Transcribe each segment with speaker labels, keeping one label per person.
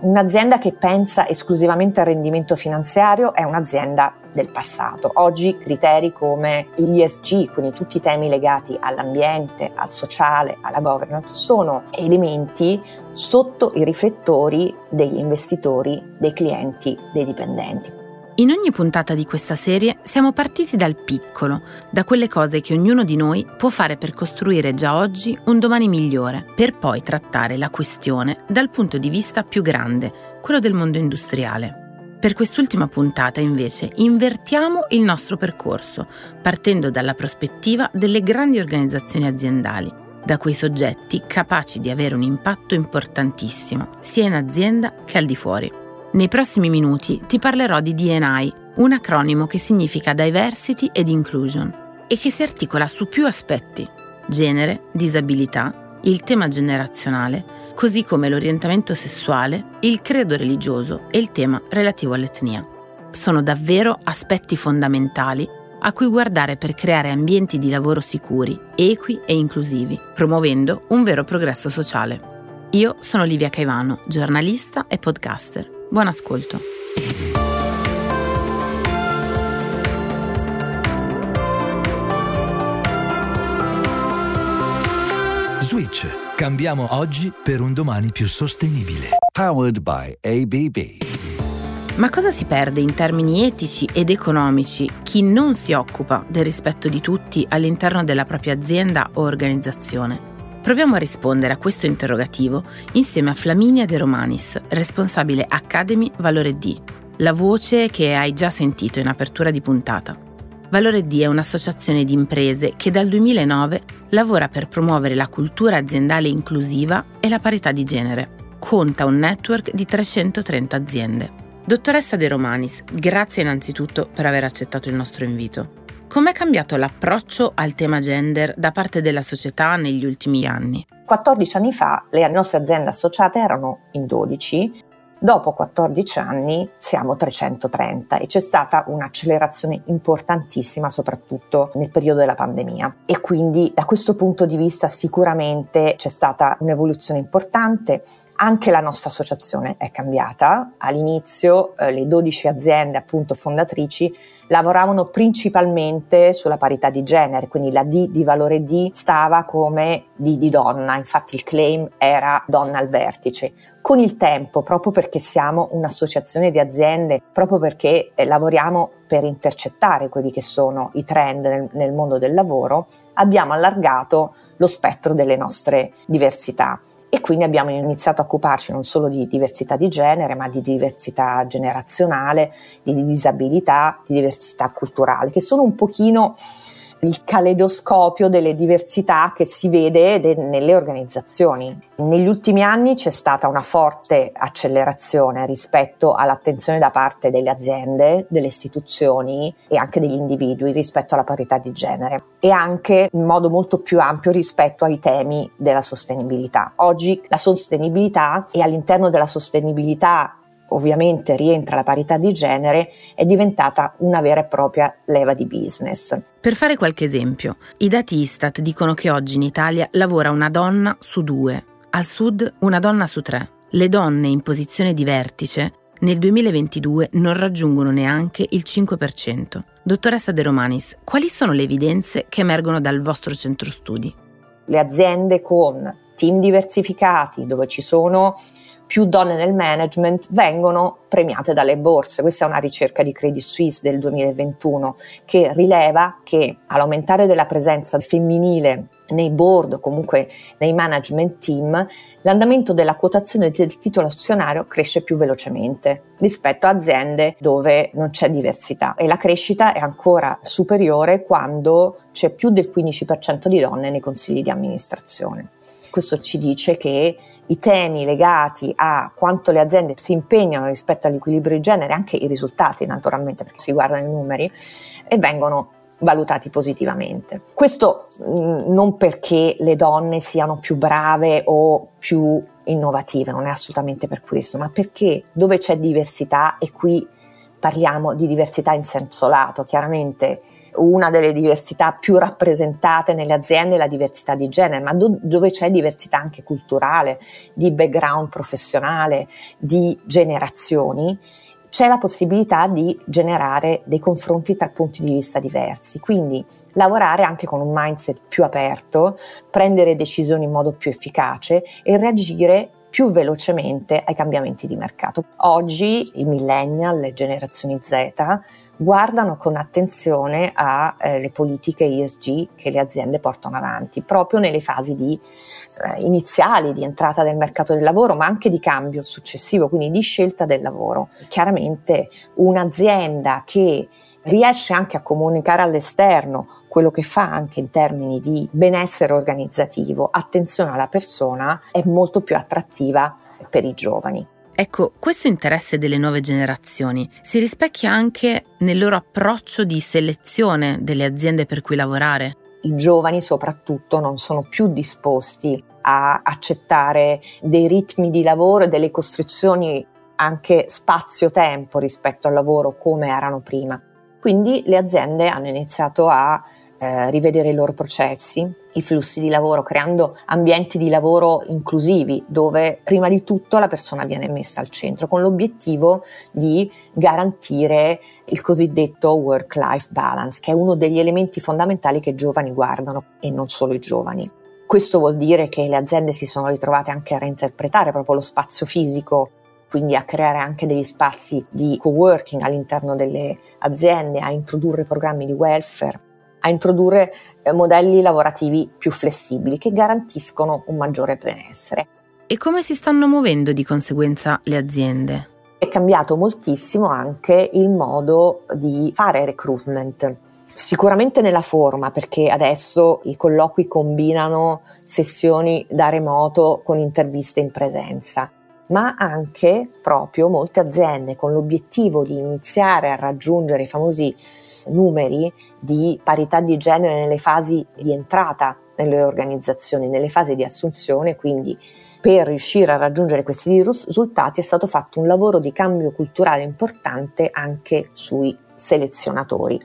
Speaker 1: Un'azienda che pensa esclusivamente al rendimento finanziario è un'azienda del passato. Oggi criteri come gli ESG, quindi tutti i temi legati all'ambiente, al sociale, alla governance, sono elementi sotto i riflettori degli investitori, dei clienti, dei dipendenti.
Speaker 2: In ogni puntata di questa serie siamo partiti dal piccolo, da quelle cose che ognuno di noi può fare per costruire già oggi un domani migliore, per poi trattare la questione dal punto di vista più grande, quello del mondo industriale. Per quest'ultima puntata invece invertiamo il nostro percorso, partendo dalla prospettiva delle grandi organizzazioni aziendali, da quei soggetti capaci di avere un impatto importantissimo, sia in azienda che al di fuori. Nei prossimi minuti ti parlerò di DNI, un acronimo che significa Diversity ed Inclusion e che si articola su più aspetti, genere, disabilità, il tema generazionale, così come l'orientamento sessuale, il credo religioso e il tema relativo all'etnia. Sono davvero aspetti fondamentali a cui guardare per creare ambienti di lavoro sicuri, equi e inclusivi, promuovendo un vero progresso sociale. Io sono Livia Caivano, giornalista e podcaster. Buon ascolto.
Speaker 3: Switch. Cambiamo oggi per un domani più sostenibile.
Speaker 4: Powered by ABB.
Speaker 2: Ma cosa si perde in termini etici ed economici chi non si occupa del rispetto di tutti all'interno della propria azienda o organizzazione? Proviamo a rispondere a questo interrogativo insieme a Flaminia De Romanis, responsabile Academy Valore D, la voce che hai già sentito in apertura di puntata. Valore D è un'associazione di imprese che dal 2009 lavora per promuovere la cultura aziendale inclusiva e la parità di genere. Conta un network di 330 aziende. Dottoressa De Romanis, grazie innanzitutto per aver accettato il nostro invito. Com'è cambiato l'approccio al tema gender da parte della società negli ultimi anni?
Speaker 1: 14 anni fa le nostre aziende associate erano in 12, dopo 14 anni siamo 330 e c'è stata un'accelerazione importantissima soprattutto nel periodo della pandemia e quindi da questo punto di vista sicuramente c'è stata un'evoluzione importante anche la nostra associazione è cambiata. All'inizio eh, le 12 aziende appunto fondatrici lavoravano principalmente sulla parità di genere, quindi la D di valore D stava come D di donna, infatti il claim era donna al vertice. Con il tempo, proprio perché siamo un'associazione di aziende, proprio perché eh, lavoriamo per intercettare quelli che sono i trend nel, nel mondo del lavoro, abbiamo allargato lo spettro delle nostre diversità e quindi abbiamo iniziato a occuparci non solo di diversità di genere, ma di diversità generazionale, di disabilità, di diversità culturale, che sono un pochino il caleidoscopio delle diversità che si vede de- nelle organizzazioni. Negli ultimi anni c'è stata una forte accelerazione rispetto all'attenzione da parte delle aziende, delle istituzioni e anche degli individui rispetto alla parità di genere e anche in modo molto più ampio rispetto ai temi della sostenibilità. Oggi la sostenibilità e all'interno della sostenibilità ovviamente rientra la parità di genere, è diventata una vera e propria leva di business.
Speaker 2: Per fare qualche esempio, i dati Istat dicono che oggi in Italia lavora una donna su due, al sud una donna su tre. Le donne in posizione di vertice nel 2022 non raggiungono neanche il 5%. Dottoressa De Romanis, quali sono le evidenze che emergono dal vostro centro studi?
Speaker 1: Le aziende con team diversificati, dove ci sono più donne nel management vengono premiate dalle borse. Questa è una ricerca di Credit Suisse del 2021 che rileva che all'aumentare della presenza femminile nei board o comunque nei management team, l'andamento della quotazione del titolo azionario cresce più velocemente rispetto a aziende dove non c'è diversità e la crescita è ancora superiore quando c'è più del 15% di donne nei consigli di amministrazione. Questo ci dice che i temi legati a quanto le aziende si impegnano rispetto all'equilibrio di genere, anche i risultati naturalmente perché si guardano i numeri, e vengono valutati positivamente. Questo mh, non perché le donne siano più brave o più innovative, non è assolutamente per questo, ma perché dove c'è diversità e qui parliamo di diversità in senso lato, chiaramente una delle diversità più rappresentate nelle aziende è la diversità di genere, ma do- dove c'è diversità anche culturale, di background professionale, di generazioni, c'è la possibilità di generare dei confronti tra punti di vista diversi, quindi lavorare anche con un mindset più aperto, prendere decisioni in modo più efficace e reagire più velocemente ai cambiamenti di mercato. Oggi i millennial, le generazioni Z, guardano con attenzione alle eh, politiche ESG che le aziende portano avanti, proprio nelle fasi di, eh, iniziali di entrata del mercato del lavoro, ma anche di cambio successivo, quindi di scelta del lavoro. Chiaramente un'azienda che riesce anche a comunicare all'esterno quello che fa anche in termini di benessere organizzativo, attenzione alla persona, è molto più attrattiva per i giovani.
Speaker 2: Ecco, questo interesse delle nuove generazioni si rispecchia anche nel loro approccio di selezione delle aziende per cui lavorare?
Speaker 1: I giovani soprattutto non sono più disposti a accettare dei ritmi di lavoro e delle costruzioni anche spazio-tempo rispetto al lavoro come erano prima. Quindi le aziende hanno iniziato a eh, rivedere i loro processi, i flussi di lavoro, creando ambienti di lavoro inclusivi dove prima di tutto la persona viene messa al centro con l'obiettivo di garantire il cosiddetto work-life balance, che è uno degli elementi fondamentali che i giovani guardano e non solo i giovani. Questo vuol dire che le aziende si sono ritrovate anche a reinterpretare proprio lo spazio fisico quindi a creare anche degli spazi di co-working all'interno delle aziende, a introdurre programmi di welfare a introdurre eh, modelli lavorativi più flessibili che garantiscono un maggiore benessere.
Speaker 2: E come si stanno muovendo di conseguenza le aziende?
Speaker 1: È cambiato moltissimo anche il modo di fare recruitment. Sicuramente nella forma, perché adesso i colloqui combinano sessioni da remoto con interviste in presenza, ma anche proprio molte aziende con l'obiettivo di iniziare a raggiungere i famosi numeri di parità di genere nelle fasi di entrata nelle organizzazioni, nelle fasi di assunzione, quindi per riuscire a raggiungere questi risultati è stato fatto un lavoro di cambio culturale importante anche sui selezionatori.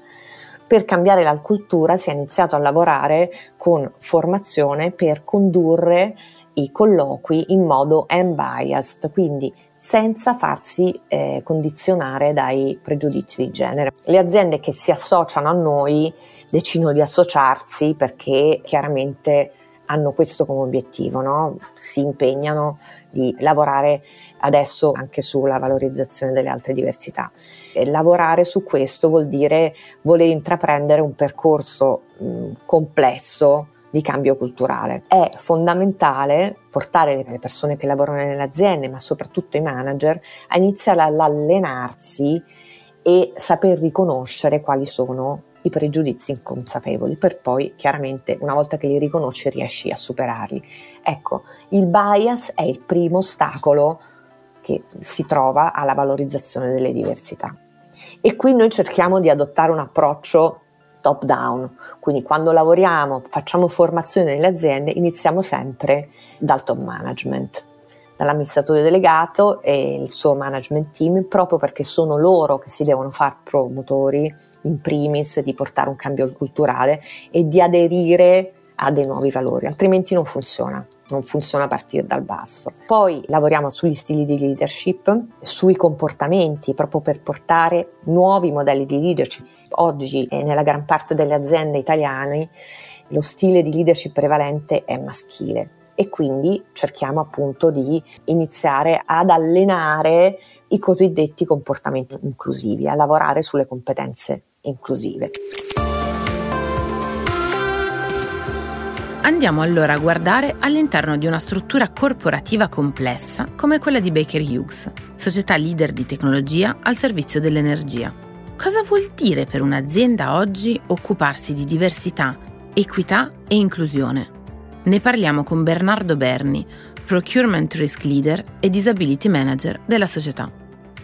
Speaker 1: Per cambiare la cultura si è iniziato a lavorare con formazione per condurre i colloqui in modo unbiased, quindi senza farsi eh, condizionare dai pregiudizi di genere. Le aziende che si associano a noi decidono di associarsi perché chiaramente hanno questo come obiettivo, no? si impegnano di lavorare adesso anche sulla valorizzazione delle altre diversità. E lavorare su questo vuol dire voler intraprendere un percorso mh, complesso di cambio culturale. È fondamentale portare le persone che lavorano nelle aziende, ma soprattutto i manager, a iniziare ad allenarsi e saper riconoscere quali sono i pregiudizi inconsapevoli per poi chiaramente una volta che li riconosci riesci a superarli. Ecco, il bias è il primo ostacolo che si trova alla valorizzazione delle diversità. E qui noi cerchiamo di adottare un approccio top down, quindi quando lavoriamo, facciamo formazione nelle aziende, iniziamo sempre dal top management, dall'amministratore delegato e il suo management team, proprio perché sono loro che si devono far promotori in primis di portare un cambio culturale e di aderire a dei nuovi valori, altrimenti non funziona non funziona a partire dal basso. Poi lavoriamo sugli stili di leadership, sui comportamenti, proprio per portare nuovi modelli di leadership. Oggi eh, nella gran parte delle aziende italiane lo stile di leadership prevalente è maschile e quindi cerchiamo appunto di iniziare ad allenare i cosiddetti comportamenti inclusivi, a lavorare sulle competenze inclusive.
Speaker 2: Andiamo allora a guardare all'interno di una struttura corporativa complessa come quella di Baker Hughes, società leader di tecnologia al servizio dell'energia. Cosa vuol dire per un'azienda oggi occuparsi di diversità, equità e inclusione? Ne parliamo con Bernardo Berni, Procurement Risk Leader e Disability Manager della società.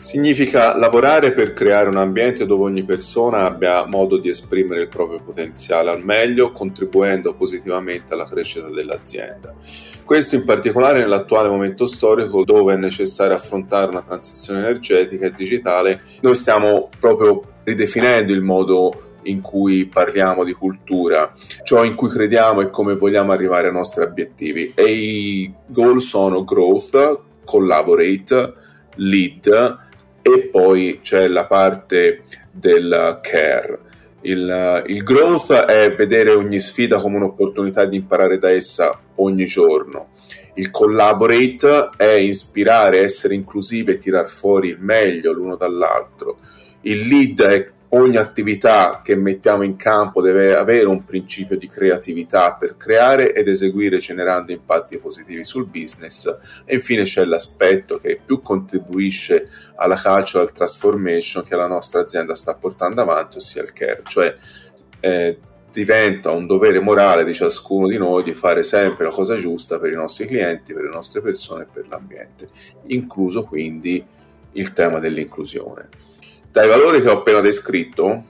Speaker 5: Significa lavorare per creare un ambiente dove ogni persona abbia modo di esprimere il proprio potenziale al meglio, contribuendo positivamente alla crescita dell'azienda. Questo in particolare nell'attuale momento storico dove è necessario affrontare una transizione energetica e digitale, noi stiamo proprio ridefinendo il modo in cui parliamo di cultura, ciò in cui crediamo e come vogliamo arrivare ai nostri obiettivi. E i goal sono growth, collaborate, lead e poi c'è la parte del care. Il, il, growth è vedere ogni sfida come un'opportunità di imparare da essa ogni giorno. Il collaborate è ispirare, essere inclusivi e tirar fuori il meglio l'uno dall'altro. Il lead è ogni attività che mettiamo in campo deve avere un principio di creatività per creare ed eseguire generando impatti positivi sul business e infine c'è l'aspetto che più contribuisce alla cultural transformation che la nostra azienda sta portando avanti, ossia il care, cioè eh, diventa un dovere morale di ciascuno di noi di fare sempre la cosa giusta per i nostri clienti, per le nostre persone e per l'ambiente, incluso quindi il tema dell'inclusione. Dai valori che ho appena descritto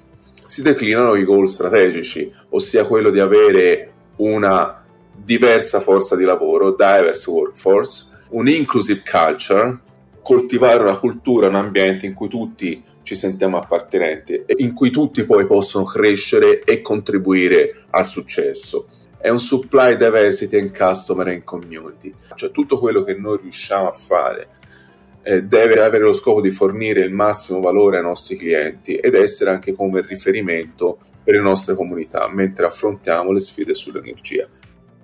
Speaker 5: si declinano i goal strategici, ossia quello di avere una diversa forza di lavoro, diverse workforce, un inclusive culture, coltivare una cultura, un ambiente in cui tutti ci sentiamo appartenenti e in cui tutti poi possono crescere e contribuire al successo. È un supply diversity in customer and community, cioè tutto quello che noi riusciamo a fare eh, deve avere lo scopo di fornire il massimo valore ai nostri clienti ed essere anche come riferimento per le nostre comunità mentre affrontiamo le sfide sull'energia.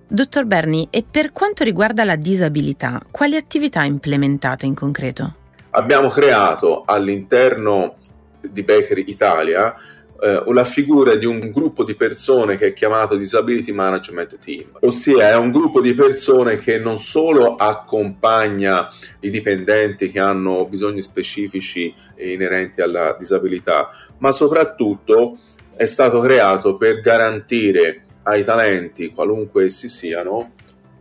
Speaker 2: Dottor Berni, e per quanto riguarda la disabilità, quali attività implementate in concreto?
Speaker 5: Abbiamo creato all'interno di Bakery Italia eh, la figura di un gruppo di persone che è chiamato Disability Management Team, ossia è un gruppo di persone che non solo accompagna i dipendenti che hanno bisogni specifici inerenti alla disabilità, ma soprattutto è stato creato per garantire ai talenti, qualunque essi siano,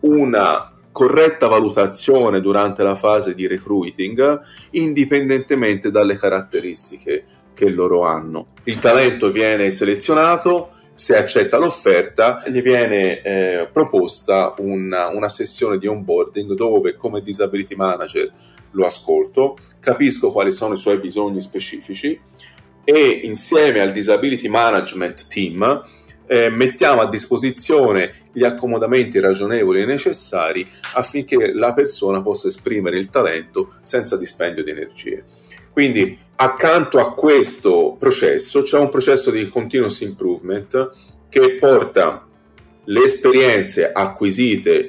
Speaker 5: una corretta valutazione durante la fase di recruiting indipendentemente dalle caratteristiche che loro hanno. Il talento viene selezionato, se accetta l'offerta, gli viene eh, proposta una, una, sessione di onboarding dove come disability manager lo ascolto, capisco quali sono i suoi bisogni specifici e insieme al disability management team eh, mettiamo a disposizione gli accomodamenti ragionevoli e necessari affinché la persona possa esprimere il talento senza dispendio di energie. Quindi accanto a questo processo c'è un processo di continuous improvement che porta le esperienze acquisite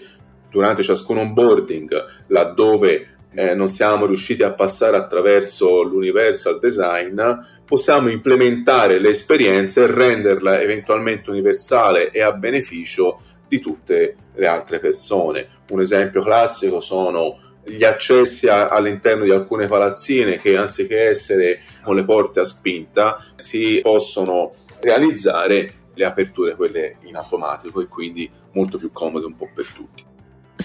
Speaker 5: durante ciascun onboarding, laddove eh, non siamo riusciti a passare attraverso l'universal design, possiamo implementare le esperienze e renderla eventualmente universale e a beneficio di tutte le altre persone. Un esempio classico sono gli accessi a, all'interno di alcune palazzine che anziché essere con le porte a spinta si possono realizzare le aperture quelle in automatico e quindi molto più comode un po' per tutti.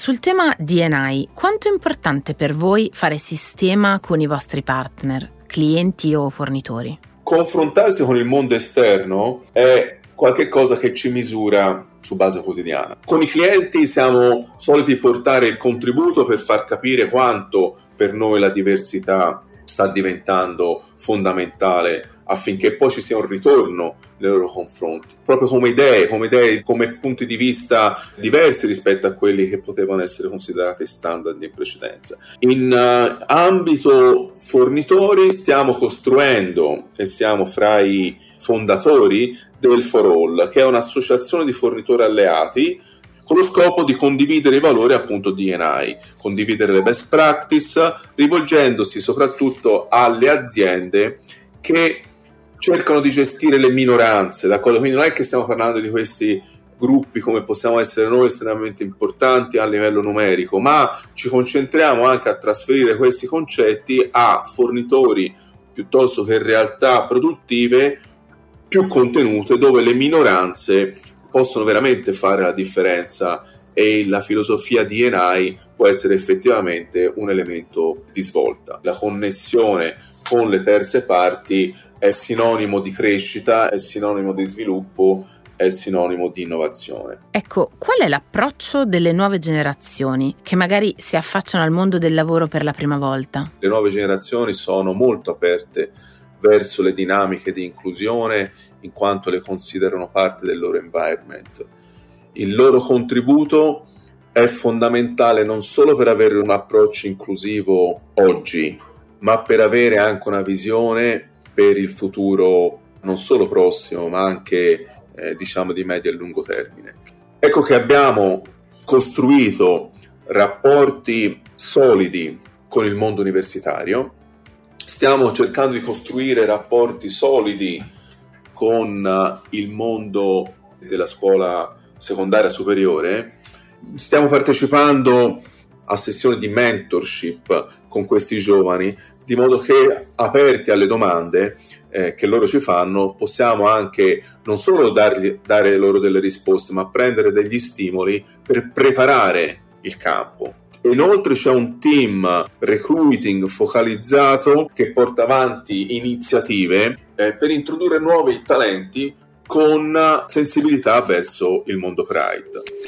Speaker 2: Sul tema DNI, quanto è importante per voi fare sistema con i vostri partner, clienti o fornitori?
Speaker 5: Confrontarsi con il mondo esterno è qualcosa che ci misura su base quotidiana. Con i clienti siamo soliti portare il contributo per far capire quanto per noi la diversità sta diventando fondamentale affinché poi ci sia un ritorno nei loro confronti, proprio come idee, come idee, come punti di vista diversi rispetto a quelli che potevano essere considerati standard in precedenza. In uh, ambito fornitori stiamo costruendo e siamo fra i fondatori del For All, che è un'associazione di fornitori alleati con lo scopo di condividere i valori appunto DNI, condividere le best practice, rivolgendosi soprattutto alle aziende che cercano di gestire le minoranze, d'accordo? Quindi non è che stiamo parlando di questi gruppi come possiamo essere noi estremamente importanti a livello numerico, ma ci concentriamo anche a trasferire questi concetti a fornitori piuttosto che realtà produttive più contenute dove le minoranze possono veramente fare la differenza e la filosofia DNI può essere effettivamente un elemento di svolta. La connessione con le terze parti è sinonimo di crescita, è sinonimo di sviluppo, è sinonimo di innovazione.
Speaker 2: Ecco, qual è l'approccio delle nuove generazioni che magari si affacciano al mondo del lavoro per la prima volta?
Speaker 5: Le nuove generazioni sono molto aperte verso le dinamiche di inclusione in quanto le considerano parte del loro environment. Il loro contributo è fondamentale non solo per avere un approccio inclusivo oggi, ma per avere anche una visione per il futuro non solo prossimo, ma anche eh, diciamo di medio e lungo termine. Ecco che abbiamo costruito rapporti solidi con il mondo universitario, stiamo cercando di costruire rapporti solidi con eh, il mondo della scuola secondaria superiore, stiamo partecipando a sessioni di mentorship con questi giovani, di modo che aperti alle domande eh, che loro ci fanno, possiamo anche non solo dargli, dare loro delle risposte, ma prendere degli stimoli per preparare il campo. Inoltre c'è un team recruiting focalizzato che porta avanti iniziative eh, per introdurre nuovi talenti con sensibilità verso il mondo Pride.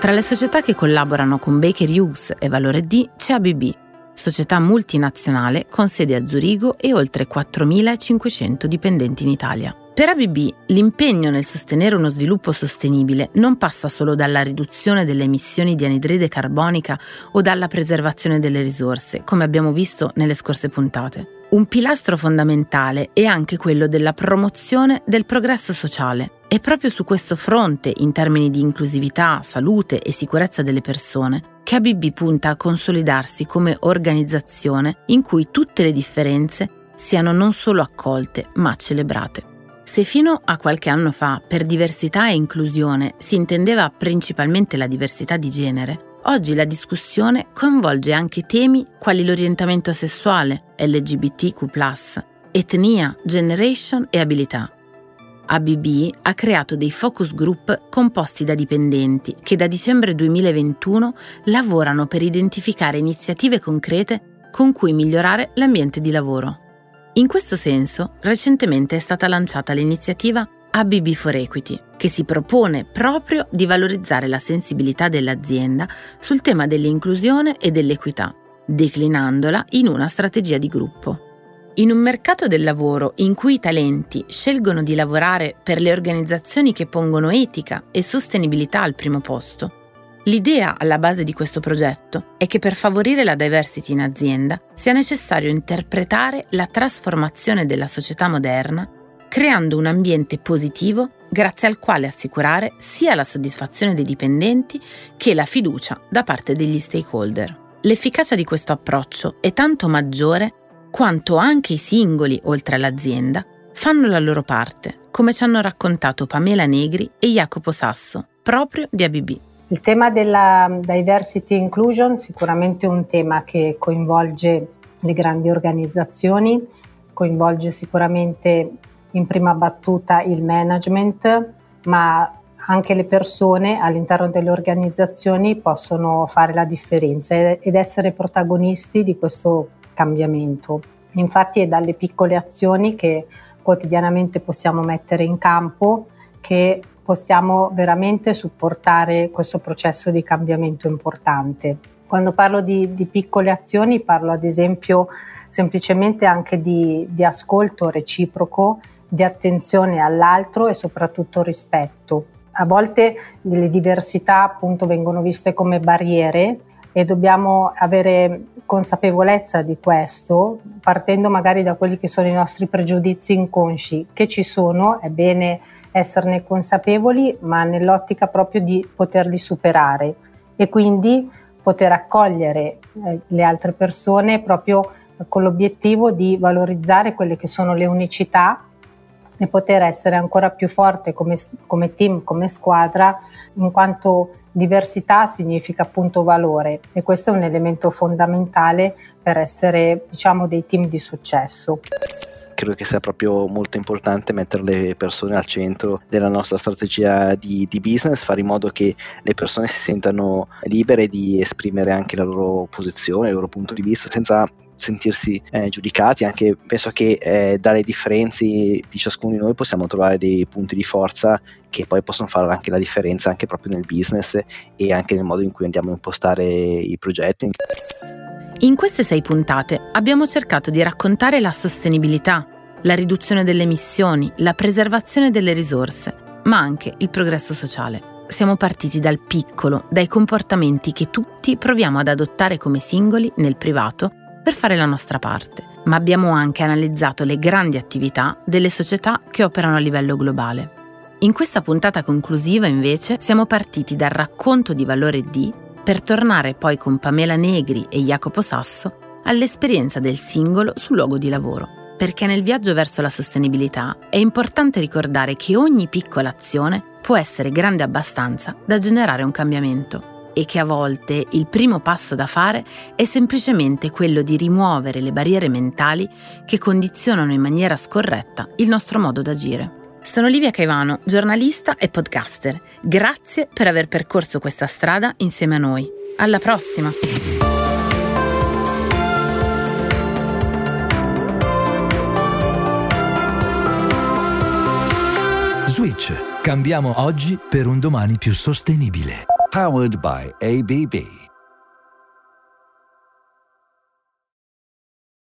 Speaker 2: Tra le società che collaborano con Baker Hughes e Valore D c'è ABB, società multinazionale con sede a Zurigo e oltre 4.500 dipendenti in Italia. Per ABB l'impegno nel sostenere uno sviluppo sostenibile non passa solo dalla riduzione delle emissioni di anidride carbonica o dalla preservazione delle risorse, come abbiamo visto nelle scorse puntate. Un pilastro fondamentale è anche quello della promozione del progresso sociale. È proprio su questo fronte, in termini di inclusività, salute e sicurezza delle persone, che ABB punta a consolidarsi come organizzazione in cui tutte le differenze siano non solo accolte, ma celebrate. Se fino a qualche anno fa per diversità e inclusione si intendeva principalmente la diversità di genere, Oggi la discussione coinvolge anche temi quali l'orientamento sessuale, LGBTQ, etnia, generation e abilità. ABB ha creato dei focus group composti da dipendenti che da dicembre 2021 lavorano per identificare iniziative concrete con cui migliorare l'ambiente di lavoro. In questo senso, recentemente è stata lanciata l'iniziativa ABB for Equity, che si propone proprio di valorizzare la sensibilità dell'azienda sul tema dell'inclusione e dell'equità, declinandola in una strategia di gruppo. In un mercato del lavoro in cui i talenti scelgono di lavorare per le organizzazioni che pongono etica e sostenibilità al primo posto, L'idea alla base di questo progetto è che per favorire la diversity in azienda sia necessario interpretare la trasformazione della società moderna creando un ambiente positivo grazie al quale assicurare sia la soddisfazione dei dipendenti che la fiducia da parte degli stakeholder. L'efficacia di questo approccio è tanto maggiore quanto anche i singoli, oltre all'azienda, fanno la loro parte, come ci hanno raccontato Pamela Negri e Jacopo Sasso, proprio di ABB.
Speaker 6: Il tema della diversity inclusion sicuramente è un tema che coinvolge le grandi organizzazioni, coinvolge sicuramente in prima battuta il management, ma anche le persone all'interno delle organizzazioni possono fare la differenza ed essere protagonisti di questo cambiamento. Infatti è dalle piccole azioni che quotidianamente possiamo mettere in campo che possiamo veramente supportare questo processo di cambiamento importante. Quando parlo di, di piccole azioni parlo ad esempio semplicemente anche di, di ascolto reciproco di attenzione all'altro e soprattutto rispetto. A volte le diversità appunto vengono viste come barriere e dobbiamo avere consapevolezza di questo, partendo magari da quelli che sono i nostri pregiudizi inconsci, che ci sono, è bene esserne consapevoli, ma nell'ottica proprio di poterli superare. E quindi poter accogliere eh, le altre persone proprio con l'obiettivo di valorizzare quelle che sono le unicità e poter essere ancora più forte come, come team, come squadra, in quanto diversità significa appunto valore e questo è un elemento fondamentale per essere diciamo dei team di successo.
Speaker 7: Credo che sia proprio molto importante mettere le persone al centro della nostra strategia di, di, business, fare in modo che le persone si sentano libere di esprimere anche la loro posizione, il loro punto di vista, senza sentirsi eh, giudicati, anche penso che eh, dalle differenze di ciascuno di noi possiamo trovare dei punti di forza che poi possono fare anche la differenza anche proprio nel business e anche nel modo in cui andiamo a impostare i progetti.
Speaker 2: In queste sei puntate abbiamo cercato di raccontare la sostenibilità, la riduzione delle emissioni, la preservazione delle risorse, ma anche il progresso sociale. Siamo partiti dal piccolo, dai comportamenti che tutti proviamo ad adottare come singoli nel privato per fare la nostra parte, ma abbiamo anche analizzato le grandi attività delle società che operano a livello globale. In questa puntata conclusiva, invece, siamo partiti dal racconto di valore D per tornare poi con Pamela Negri e Jacopo Sasso all'esperienza del singolo sul luogo di lavoro. Perché nel viaggio verso la sostenibilità è importante ricordare che ogni piccola azione può essere grande abbastanza da generare un cambiamento e che a volte il primo passo da fare è semplicemente quello di rimuovere le barriere mentali che condizionano in maniera scorretta il nostro modo d'agire. Sono Livia Caivano, giornalista e podcaster. Grazie per aver percorso questa strada insieme a noi. Alla prossima!
Speaker 3: Switch. Cambiamo oggi per un domani più sostenibile.
Speaker 4: Powered by ABB.